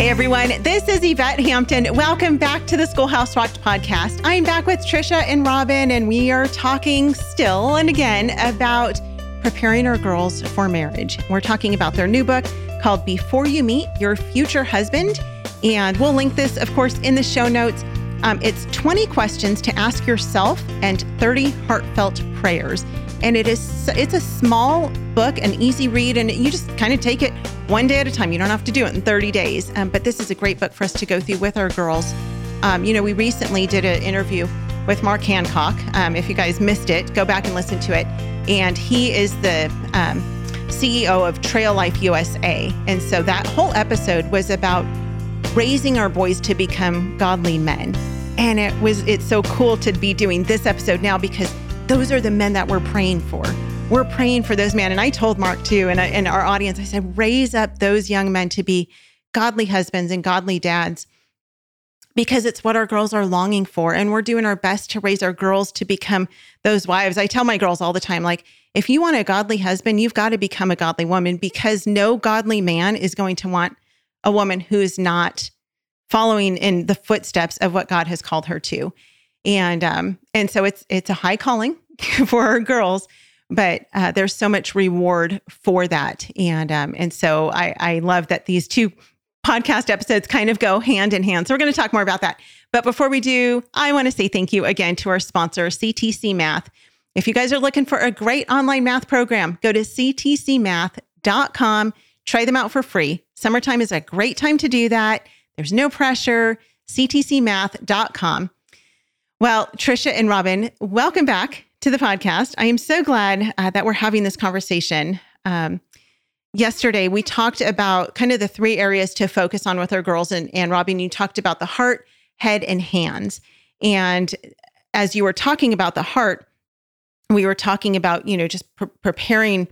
Hey everyone, this is Yvette Hampton. Welcome back to the Schoolhouse Rocked podcast. I'm back with Tricia and Robin, and we are talking still and again about preparing our girls for marriage. We're talking about their new book called Before You Meet Your Future Husband. And we'll link this, of course, in the show notes. Um, it's 20 questions to ask yourself and 30 heartfelt prayers. And it is it's a small book, an easy read, and you just kind of take it one day at a time. You don't have to do it in 30 days. Um, but this is a great book for us to go through with our girls. Um, you know, we recently did an interview with Mark Hancock. Um, if you guys missed it, go back and listen to it. And he is the um, CEO of Trail Life USA. And so that whole episode was about raising our boys to become godly men. And it was it's so cool to be doing this episode now because those are the men that we're praying for. We're praying for those men. And I told Mark too, and, and our audience, I said, raise up those young men to be godly husbands and godly dads because it's what our girls are longing for. And we're doing our best to raise our girls to become those wives. I tell my girls all the time, like, if you want a godly husband, you've got to become a godly woman because no godly man is going to want a woman who is not following in the footsteps of what God has called her to and um, and so it's it's a high calling for our girls, but uh, there's so much reward for that, and um, and so I I love that these two podcast episodes kind of go hand in hand. So we're going to talk more about that. But before we do, I want to say thank you again to our sponsor, CTC Math. If you guys are looking for a great online math program, go to ctcmath.com. Try them out for free. Summertime is a great time to do that. There's no pressure. ctcmath.com. Well, Tricia and Robin, welcome back to the podcast. I am so glad uh, that we're having this conversation. Um, yesterday, we talked about kind of the three areas to focus on with our girls. And, and Robin, you talked about the heart, head, and hands. And as you were talking about the heart, we were talking about, you know, just pre- preparing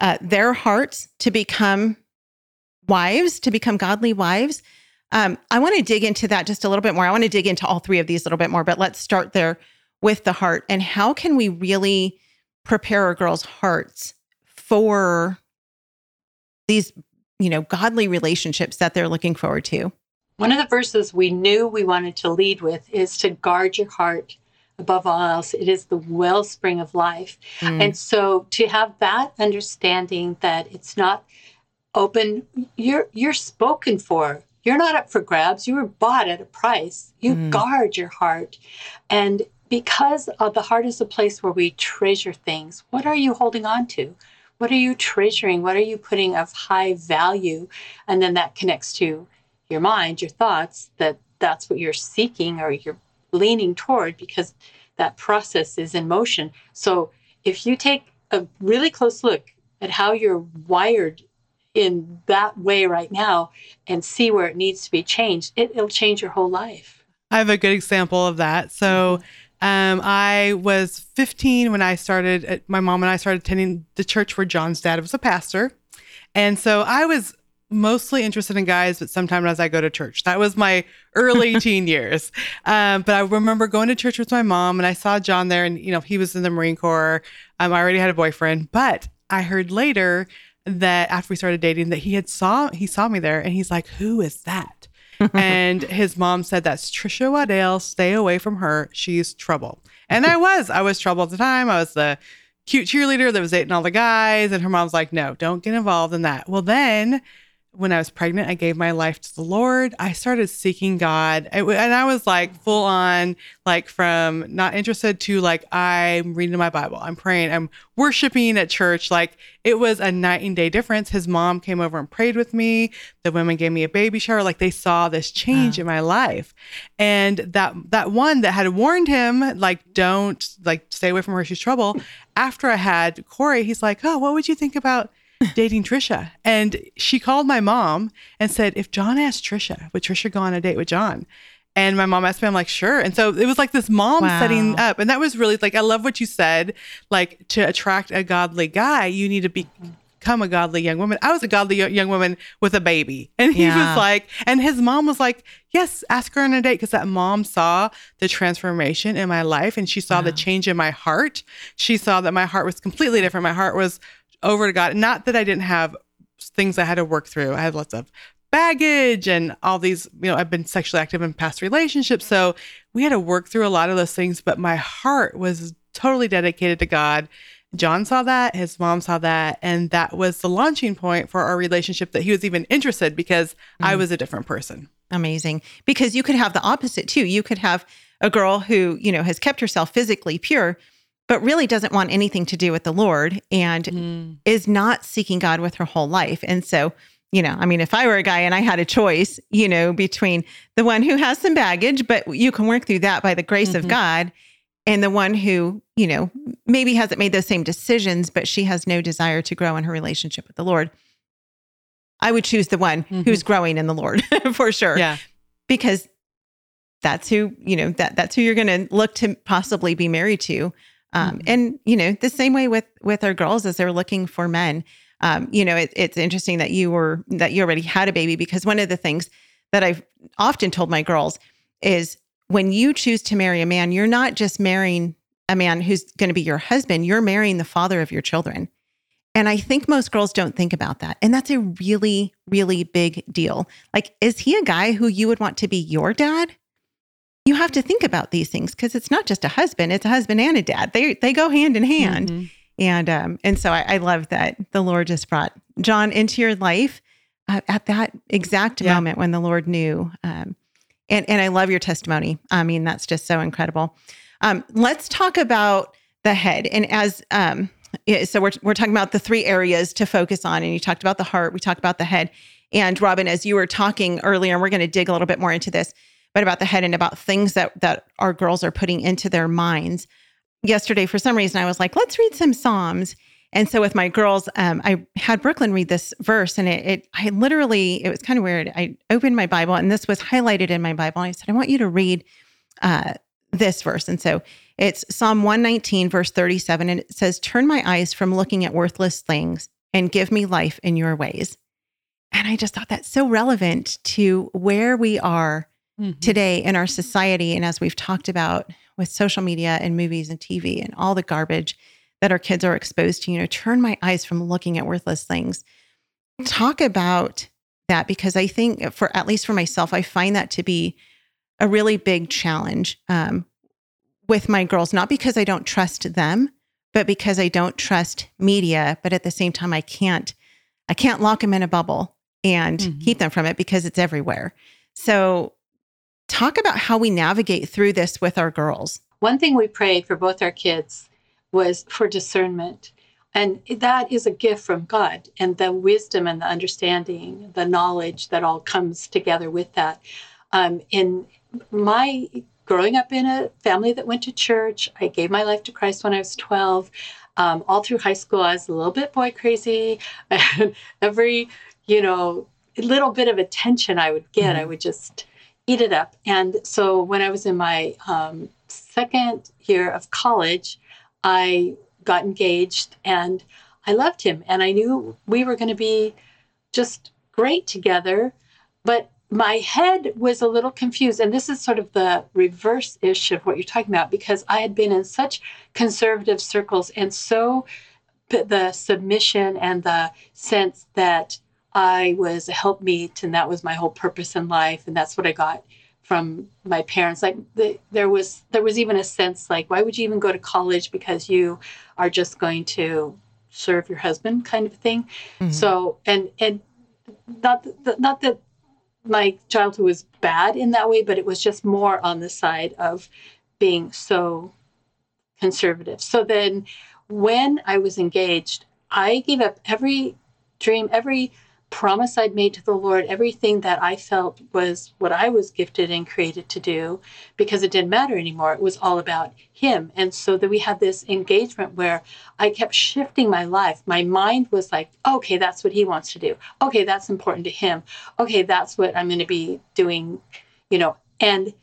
uh, their hearts to become wives, to become godly wives. Um, I want to dig into that just a little bit more. I want to dig into all three of these a little bit more, but let's start there with the heart and how can we really prepare our girls' hearts for these, you know, godly relationships that they're looking forward to. One of the verses we knew we wanted to lead with is to guard your heart above all else. It is the wellspring of life. Mm. And so to have that understanding that it's not open, you're you're spoken for you're not up for grabs. You were bought at a price. You mm. guard your heart. And because the heart is a place where we treasure things, what are you holding on to? What are you treasuring? What are you putting of high value? And then that connects to your mind, your thoughts, that that's what you're seeking or you're leaning toward because that process is in motion. So if you take a really close look at how you're wired in that way right now and see where it needs to be changed, it, will change your whole life. I have a good example of that. So, mm-hmm. Um, I was 15 when I started, uh, my mom and I started attending the church where John's dad was a pastor. And so I was mostly interested in guys, but sometimes as I go to church, that was my early teen years. Um, but I remember going to church with my mom and I saw John there and, you know, he was in the Marine Corps. Um, I already had a boyfriend, but I heard later that after we started dating that he had saw he saw me there and he's like, "Who is that?" and his mom said, "That's Tricia Waddell. Stay away from her. She's trouble." And I was, I was trouble at the time. I was the cute cheerleader that was dating all the guys, and her mom's like, "No, don't get involved in that." Well, then when I was pregnant, I gave my life to the Lord. I started seeking God. and I was like full on, like from not interested to like, I'm reading my Bible, I'm praying, I'm worshiping at church. Like it was a night and day difference. His mom came over and prayed with me. The women gave me a baby shower. Like they saw this change wow. in my life. And that, that one that had warned him, like, don't like stay away from her. She's trouble. After I had Corey, he's like, Oh, what would you think about dating Tricia. And she called my mom and said, if John asked Tricia, would Tricia go on a date with John? And my mom asked me, I'm like, sure. And so it was like this mom wow. setting up. And that was really like, I love what you said. Like, to attract a godly guy, you need to be become a godly young woman. I was a godly young woman with a baby. And he yeah. was like, and his mom was like, yes, ask her on a date. Cause that mom saw the transformation in my life and she saw the change in my heart. She saw that my heart was completely different. My heart was over to God. Not that I didn't have things I had to work through. I had lots of baggage and all these, you know, I've been sexually active in past relationships. So we had to work through a lot of those things, but my heart was totally dedicated to God. John saw that, his mom saw that, and that was the launching point for our relationship that he was even interested because mm. I was a different person. Amazing. Because you could have the opposite too. You could have a girl who, you know, has kept herself physically pure, but really doesn't want anything to do with the Lord and mm. is not seeking God with her whole life. And so, you know, I mean, if I were a guy and I had a choice, you know, between the one who has some baggage, but you can work through that by the grace mm-hmm. of God, and the one who, you know, maybe hasn't made those same decisions, but she has no desire to grow in her relationship with the Lord. I would choose the one mm-hmm. who's growing in the Lord for sure. Yeah. Because that's who, you know, that that's who you're going to look to possibly be married to. Um, mm-hmm. and you know, the same way with with our girls as they're looking for men. Um, you know, it, it's interesting that you were that you already had a baby because one of the things that I've often told my girls is when you choose to marry a man, you're not just marrying a man who's going to be your husband, you're marrying the father of your children. And I think most girls don't think about that. And that's a really, really big deal. Like, is he a guy who you would want to be your dad? You have to think about these things because it's not just a husband, it's a husband and a dad. They they go hand in hand. Mm-hmm. And um, and so I, I, love that the Lord just brought John into your life uh, at that exact yeah. moment when the Lord knew. Um, and and I love your testimony. I mean, that's just so incredible. Um, let's talk about the head. And as um, so we're we're talking about the three areas to focus on, and you talked about the heart, we talked about the head. And Robin, as you were talking earlier, and we're going to dig a little bit more into this, but about the head and about things that that our girls are putting into their minds. Yesterday, for some reason, I was like, let's read some Psalms. And so with my girls, um, I had Brooklyn read this verse, and it, it, I literally, it was kind of weird. I opened my Bible, and this was highlighted in my Bible. And I said, I want you to read uh, this verse. And so it's Psalm 119, verse 37, and it says, Turn my eyes from looking at worthless things and give me life in your ways. And I just thought that's so relevant to where we are mm-hmm. today in our society. And as we've talked about with social media and movies and TV and all the garbage that our kids are exposed to, you know, turn my eyes from looking at worthless things. Talk about that because I think, for at least for myself, I find that to be a really big challenge um, with my girls, not because I don't trust them, but because I don't trust media. But at the same time, I can't, I can't lock them in a bubble and mm-hmm. keep them from it because it's everywhere. So, talk about how we navigate through this with our girls. One thing we prayed for both our kids was for discernment. And that is a gift from God, and the wisdom and the understanding, the knowledge that all comes together with that. Um, in my growing up in a family that went to church, I gave my life to Christ when I was 12. Um, all through high school, I was a little bit boy crazy. And every, you know, little bit of attention I would get, mm-hmm. I would just eat it up. And so when I was in my um, second year of college, I got engaged and I loved him and I knew we were going to be just great together. But my head was a little confused. And this is sort of the reverse ish of what you're talking about because I had been in such conservative circles and so the submission and the sense that I was a helpmeet and that was my whole purpose in life. And that's what I got from my parents like the, there was there was even a sense like why would you even go to college because you are just going to serve your husband kind of thing mm-hmm. so and and not that, not that my childhood was bad in that way but it was just more on the side of being so conservative so then when i was engaged i gave up every dream every promise I'd made to the Lord, everything that I felt was what I was gifted and created to do, because it didn't matter anymore. It was all about Him. And so that we had this engagement where I kept shifting my life. My mind was like, okay, that's what He wants to do. Okay, that's important to Him. Okay, that's what I'm going to be doing, you know. And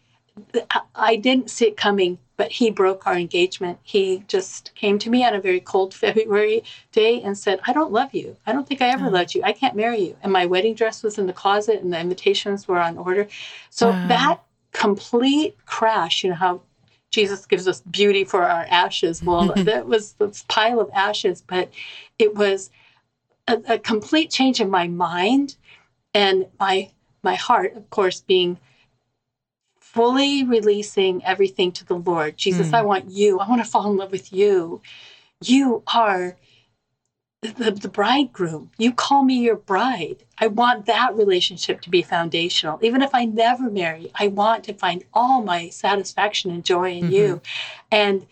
I didn't see it coming but he broke our engagement. He just came to me on a very cold February day and said, I don't love you. I don't think I ever oh. loved you. I can't marry you. And my wedding dress was in the closet and the invitations were on order. So that complete crash, you know, how Jesus gives us beauty for our ashes. Well, that was this pile of ashes, but it was a, a complete change in my mind and my my heart, of course, being fully releasing everything to the Lord. Jesus, mm. I want you. I want to fall in love with you. You are the, the bridegroom. You call me your bride. I want that relationship to be foundational. Even if I never marry, I want to find all my satisfaction and joy in mm-hmm. you. And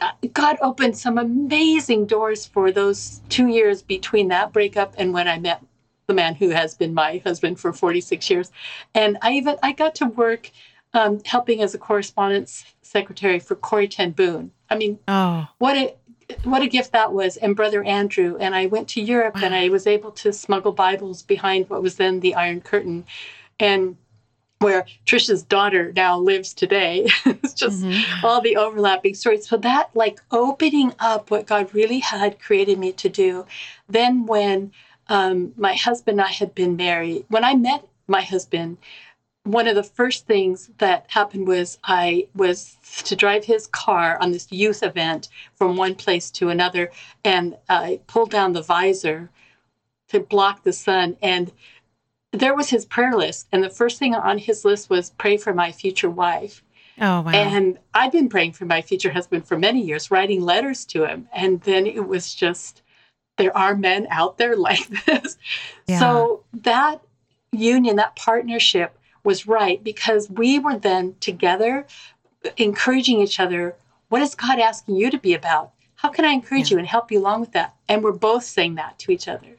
uh, God opened some amazing doors for those two years between that breakup and when I met the man who has been my husband for 46 years. And I even I got to work um, helping as a correspondence secretary for Corrie Ten Boom. I mean, oh. what a what a gift that was and brother andrew and i went to europe wow. and i was able to smuggle bibles behind what was then the iron curtain and where tricia's daughter now lives today it's just mm-hmm. all the overlapping stories so that like opening up what god really had created me to do then when um, my husband and i had been married when i met my husband one of the first things that happened was I was to drive his car on this youth event from one place to another, and I pulled down the visor to block the sun. And there was his prayer list, and the first thing on his list was pray for my future wife. Oh, wow. And I've been praying for my future husband for many years, writing letters to him. And then it was just, there are men out there like this. Yeah. So that union, that partnership was right because we were then together encouraging each other. What is God asking you to be about? How can I encourage yeah. you and help you along with that? And we're both saying that to each other.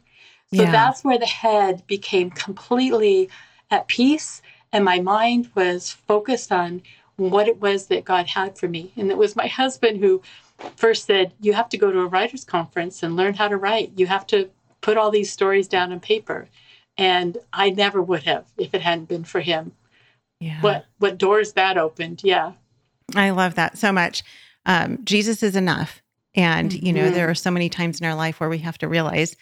So yeah. that's where the head became completely at peace and my mind was focused on what it was that God had for me. And it was my husband who first said, You have to go to a writer's conference and learn how to write. You have to put all these stories down on paper and I never would have if it hadn't been for him. Yeah. What what doors that opened? Yeah. I love that so much. Um, Jesus is enough, and mm-hmm. you know there mm-hmm. are so many times in our life where we have to realize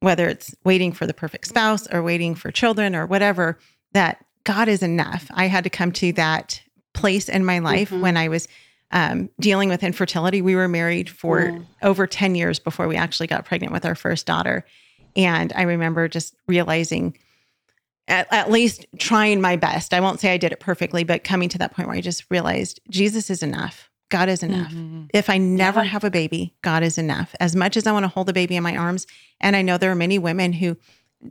whether it's waiting for the perfect spouse or waiting for children or whatever that God is enough. I had to come to that place in my life mm-hmm. when I was um, dealing with infertility. We were married for mm. over 10 years before we actually got pregnant with our first daughter. And I remember just realizing, at, at, least trying my best. I won't say I did it perfectly, but coming to that point where I just realized Jesus is enough. God is enough. Mm-hmm. If I never yeah. have a baby, God is enough. As much as I want to hold the baby in my arms, and I know there are many women who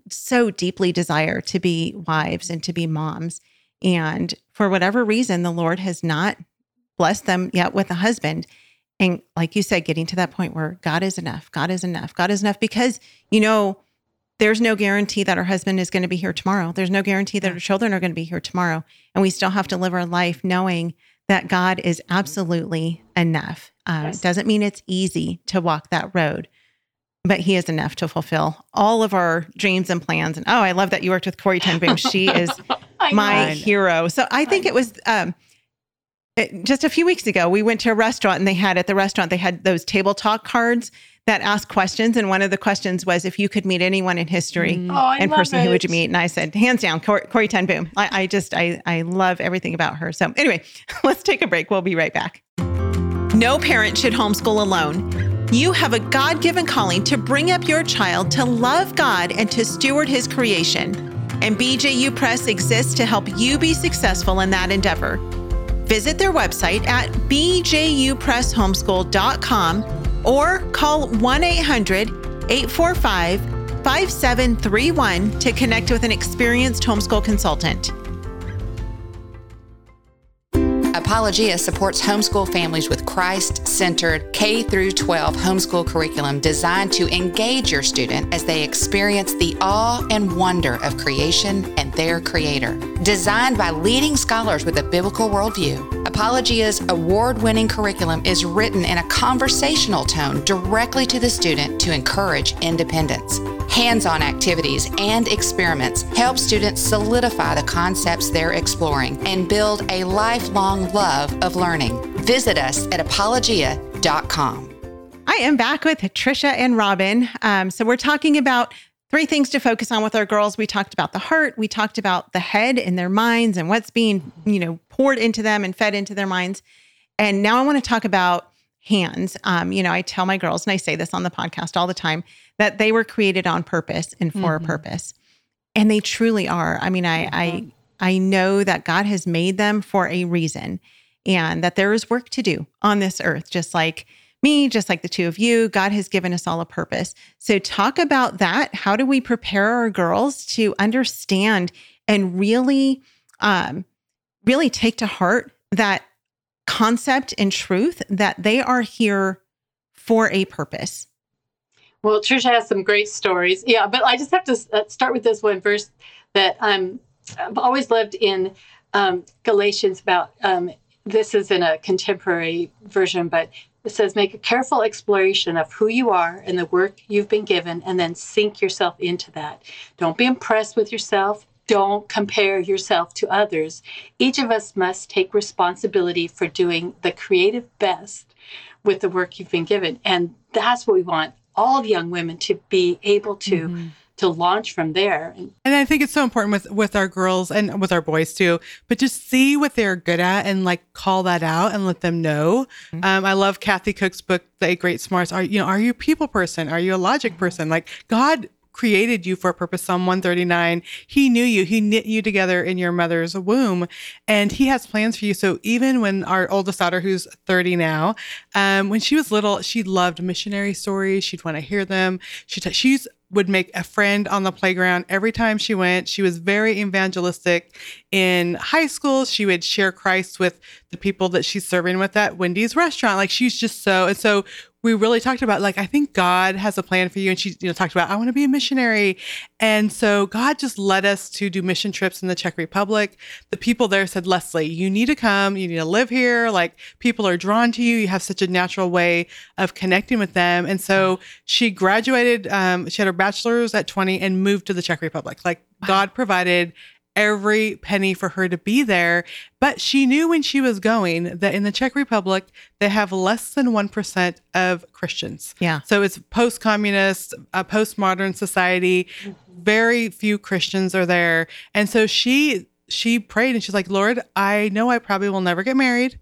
so deeply desire to be wives and to be moms. And for whatever reason, the Lord has not blessed them yet with a husband. And like you said, getting to that point where God is enough, God is enough, God is enough, because, you know, there's no guarantee that our husband is going to be here tomorrow. There's no guarantee that our children are going to be here tomorrow. And we still have to live our life knowing that God is absolutely enough. Um, yes. Doesn't mean it's easy to walk that road, but He is enough to fulfill all of our dreams and plans. And oh, I love that you worked with Corrie Ten Boom. She is my hero. So I think I it was um, it, just a few weeks ago, we went to a restaurant and they had at the restaurant, they had those table talk cards that ask questions. And one of the questions was if you could meet anyone in history mm. oh, and person, it. who would you meet? And I said, hands down, Cor- Corrie Ten Boom. I, I just, I, I love everything about her. So anyway, let's take a break. We'll be right back. No parent should homeschool alone. You have a God given calling to bring up your child to love God and to steward his creation. And BJU Press exists to help you be successful in that endeavor. Visit their website at bjupresshomeschool.com or call 1 800 845 5731 to connect with an experienced homeschool consultant. Apologia supports homeschool families with Christ-centered K through 12 homeschool curriculum designed to engage your student as they experience the awe and wonder of creation and their creator. Designed by leading scholars with a biblical worldview, Apologia's award-winning curriculum is written in a conversational tone directly to the student to encourage independence. Hands on activities and experiments help students solidify the concepts they're exploring and build a lifelong love of learning. Visit us at apologia.com. I am back with Tricia and Robin. Um, so, we're talking about three things to focus on with our girls. We talked about the heart, we talked about the head and their minds and what's being, you know, poured into them and fed into their minds. And now I want to talk about hands. Um, you know, I tell my girls, and I say this on the podcast all the time, that they were created on purpose and for mm-hmm. a purpose. And they truly are. I mean, I I I know that God has made them for a reason and that there is work to do on this earth, just like me, just like the two of you. God has given us all a purpose. So, talk about that. How do we prepare our girls to understand and really, um, really take to heart that concept and truth that they are here for a purpose? Well, Tricia has some great stories. Yeah, but I just have to uh, start with this one verse that um, I've always loved in um, Galatians about. Um, this is in a contemporary version, but it says, make a careful exploration of who you are and the work you've been given, and then sink yourself into that. Don't be impressed with yourself. Don't compare yourself to others. Each of us must take responsibility for doing the creative best with the work you've been given. And that's what we want all young women to be able to. Mm-hmm to launch from there. And I think it's so important with with our girls and with our boys too, but just see what they're good at and like call that out and let them know. Mm-hmm. Um, I love Kathy Koch's book, The Eight Great Smarts. Are you know, are you a people person? Are you a logic mm-hmm. person? Like God created you for a purpose. Psalm 139. He knew you. He knit you together in your mother's womb, and He has plans for you. So even when our oldest daughter, who's 30 now, um, when she was little, she loved missionary stories. She'd want to hear them. She t- she's would make a friend on the playground every time she went. She was very evangelistic. In high school, she would share Christ with the people that she's serving with at Wendy's restaurant. Like she's just so, and so we really talked about like I think God has a plan for you and she you know talked about I want to be a missionary. And so God just led us to do mission trips in the Czech Republic. The people there said Leslie you need to come. You need to live here. Like people are drawn to you. You have such a natural way of connecting with them. And so she graduated um, she had her bachelor's at 20 and moved to the Czech Republic. Like God provided every penny for her to be there. But she knew when she was going that in the Czech Republic, they have less than 1% of Christians. Yeah. So it's post communist, a post-modern society. Very few Christians are there. And so she she prayed and she's like, Lord, I know I probably will never get married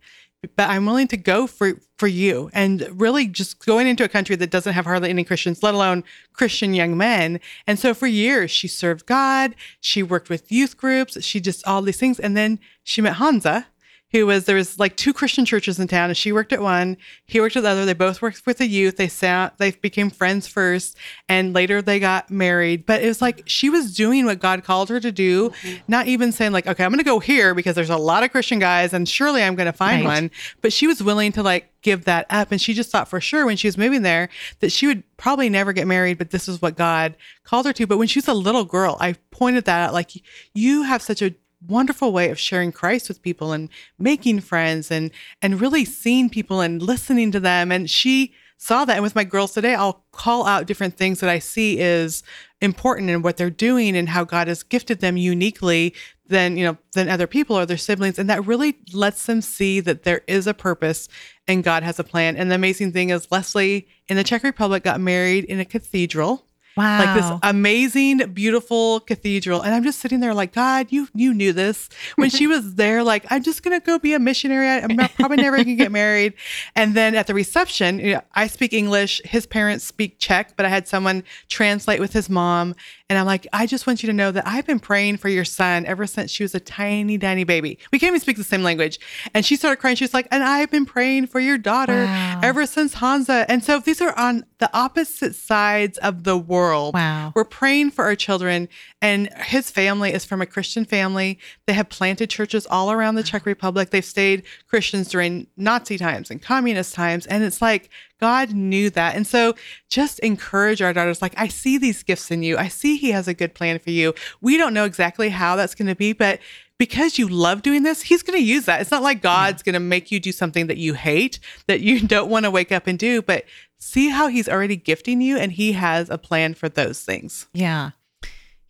but I'm willing to go for for you. And really just going into a country that doesn't have hardly any Christians, let alone Christian young men. And so for years she served God, she worked with youth groups, she just all these things. And then she met Hansa who was there was like two Christian churches in town, and she worked at one, he worked at the other. They both worked with the youth. They sat, they became friends first, and later they got married. But it was like she was doing what God called her to do, mm-hmm. not even saying like, okay, I'm going to go here because there's a lot of Christian guys, and surely I'm going to find right. one. But she was willing to like give that up, and she just thought for sure when she was moving there that she would probably never get married, but this is what God called her to. But when she was a little girl, I pointed that out like, you have such a wonderful way of sharing Christ with people and making friends and and really seeing people and listening to them. And she saw that. And with my girls today I'll call out different things that I see is important in what they're doing and how God has gifted them uniquely than you know than other people or their siblings. And that really lets them see that there is a purpose and God has a plan. And the amazing thing is Leslie in the Czech Republic got married in a cathedral Wow. Like this amazing, beautiful cathedral. And I'm just sitting there like, God, you you knew this. When she was there, like, I'm just gonna go be a missionary. I'm not, probably never gonna get married. And then at the reception, you know, I speak English, his parents speak Czech, but I had someone translate with his mom. And I'm like, I just want you to know that I've been praying for your son ever since she was a tiny, tiny baby. We can't even speak the same language. And she started crying. She's like, and I've been praying for your daughter wow. ever since Hansa. And so these are on the opposite sides of the world. Wow. We're praying for our children. And his family is from a Christian family. They have planted churches all around the Czech Republic. They've stayed Christians during Nazi times and communist times. And it's like, God knew that. And so just encourage our daughters like, I see these gifts in you. I see He has a good plan for you. We don't know exactly how that's going to be, but because you love doing this, He's going to use that. It's not like God's yeah. going to make you do something that you hate, that you don't want to wake up and do, but see how He's already gifting you and He has a plan for those things. Yeah.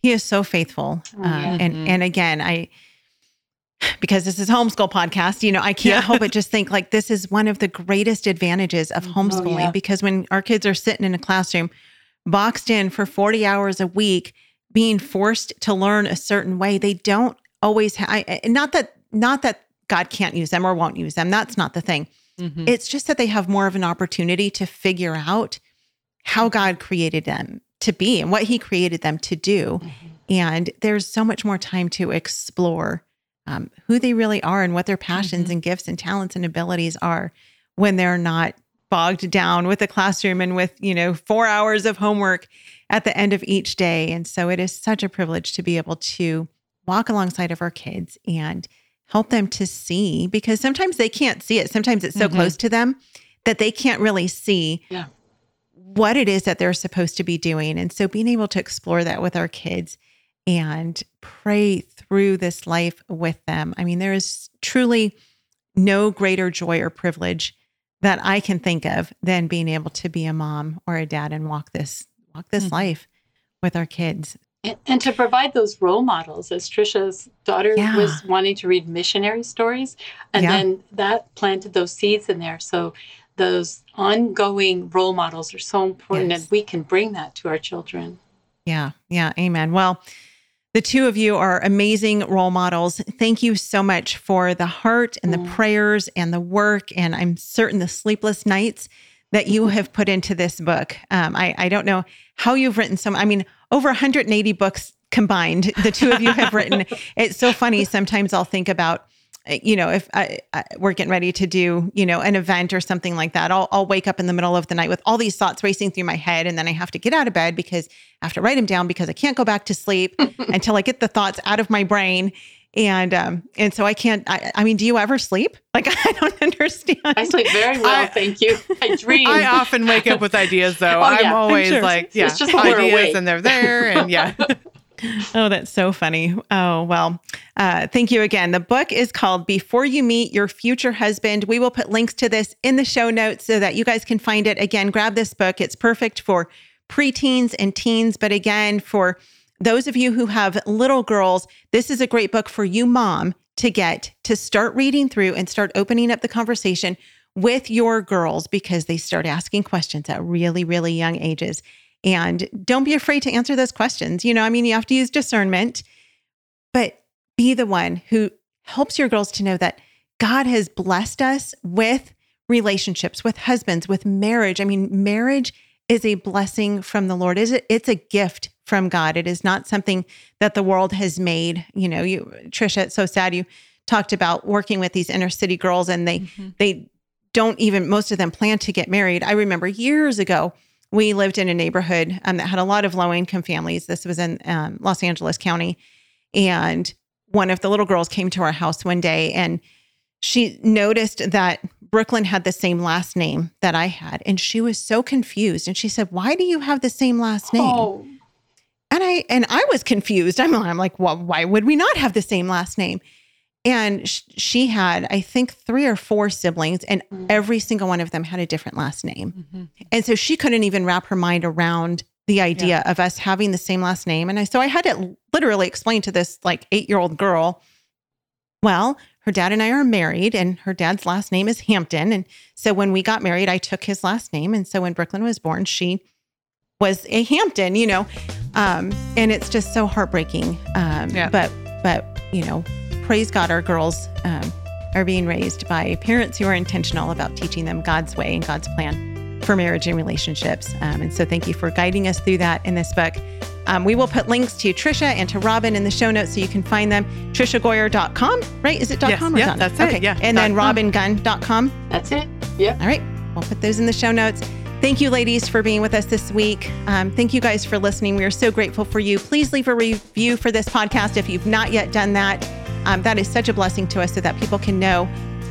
He is so faithful. Oh, uh, and, mm-hmm. and again, I, because this is homeschool podcast, you know, I can't yeah. help but just think like this is one of the greatest advantages of homeschooling oh, yeah. because when our kids are sitting in a classroom boxed in for 40 hours a week being forced to learn a certain way, they don't always have not that not that God can't use them or won't use them. That's not the thing. Mm-hmm. It's just that they have more of an opportunity to figure out how God created them to be and what he created them to do. Mm-hmm. And there's so much more time to explore um, who they really are and what their passions Mm-hmm. and gifts and talents and abilities are when they're not bogged down with the classroom and with, you know, four hours of homework at the end of each day. And so it is such a privilege to be able to walk alongside of our kids and help them to see because sometimes they can't see it. Sometimes it's so Mhm. close to them that they can't really see Yeah. what it is that they're supposed to be doing. And so being able to explore that with our kids and pray through this life with them. I mean, there is truly no greater joy or privilege that I can think of than being able to be a mom or a dad and walk this walk this Mhm. life with our kids. And, and to provide those role models, as Tricia's daughter Yeah. was wanting to read missionary stories, and Yeah. then that planted those seeds in there. So those ongoing role models are so important, Yes. and we can bring that to our children. Yeah. Yeah. Amen. Well, the two of you are amazing role models. Thank you so much for the heart and the Mm. prayers and the work. And I'm certain the sleepless nights that you have put into this book. Um, I, I don't know how you've written some, I mean, over 180 books combined, the two of you have written. It's so funny. Sometimes I'll think about, you know, if I, I, we're getting ready to do, you know, an event or something like that, I'll, I'll wake up in the middle of the night with all these thoughts racing through my head. And then I have to get out of bed because I have to write them down because I can't go back to sleep until I get the thoughts out of my brain. And, um, and so I can't, I, I mean, do you ever sleep? Like, I don't understand. I sleep very well, I- thank you. I dream. I often wake up with ideas though. Oh, I'm yeah, I'm always sure. like, yeah, It's just when we're ideas awake. and they're there and yeah. Oh, that's so funny. Oh, well, uh, thank you again. The book is called Before You Meet Your Future Husband. We will put links to this in the show notes so that you guys can find it. Again, grab this book. It's perfect for preteens and teens. But again, for those of you who have little girls, this is a great book for you, mom, to get to start reading through and start opening up the conversation with your girls because they start asking questions at really, really young ages. And don't be afraid to answer those questions. You know, I mean, you have to use discernment, but be the one who helps your girls to know that God has blessed us with relationships, with husbands, with marriage. I mean, marriage is a blessing from the Lord. Is it? It's a gift from God. It is not something that the world has made. You know, you Tricia, it's so sad you talked about working with these inner city girls and they mm-hmm. they don't even most of them plan to get married. I remember years ago we lived in a neighborhood um, that had a lot of low income families. This was in um, Los Angeles County, and one of the little girls came to our house one day and she noticed that Brooklyn had the same last name that I had, and she was so confused. And she said, "Why do you have the same last name?" Oh, And I and I was confused. I'm, I'm like, well, why would we not have the same last name? And sh- she had, I think, three or four siblings, and Mm. every single one of them had a different last name. Mhm. And so she couldn't even wrap her mind around the idea of us having the same last name. And I so I had to literally explain to this like eight year old girl, well, her dad and I are married, and her dad's last name is Hampton. And so when we got married, I took his last name. And so when Brooklyn was born, she was a Hampton, you know. Um, and it's just so heartbreaking. Um, Yeah. but but you know, praise God, our girls um, are being raised by parents who are intentional about teaching them God's way and God's plan for marriage and relationships. Um, and so thank you for guiding us through that in this book. Um, we will put links to Tricia and to Robin in the show notes so you can find them. TriciaGoyer.com, right? Is it Yes, .com or yeah, .net? that's it, Okay. yeah, And then dot com. RobinGunn.com. that's it. Yep. All right. We'll put those in the show notes. Thank you, ladies, for being with us this week. Um, thank you guys for listening. We are so grateful for you. Please leave a review for this podcast if you've not yet done that. Um, that is such a blessing to us so that people can know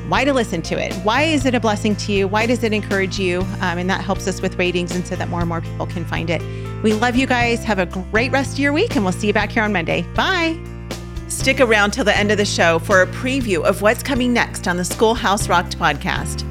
why to listen to it. Why is it a blessing to you? Why does it encourage you? Um, and that helps us with ratings and so that more and more people can find it. We love you guys. Have a great rest of your week, and we'll see you back here on Monday. Bye. Stick around till the end of the show for a preview of what's coming next on the Schoolhouse Rocked podcast.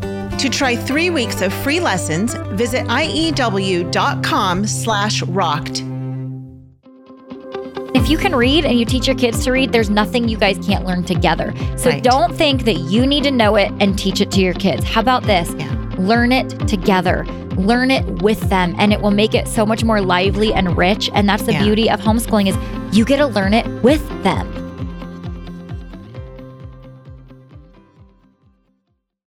To try three weeks of free lessons, visit iew.com slash rocked. If you can read and you teach your kids to read, there's nothing you guys can't learn together. So Right. don't think that you need to know it and teach it to your kids. How about this? Yeah. Learn it together. Learn it with them and it will make it so much more lively and rich and that's the Yeah. beauty of homeschooling is you get to learn it with them.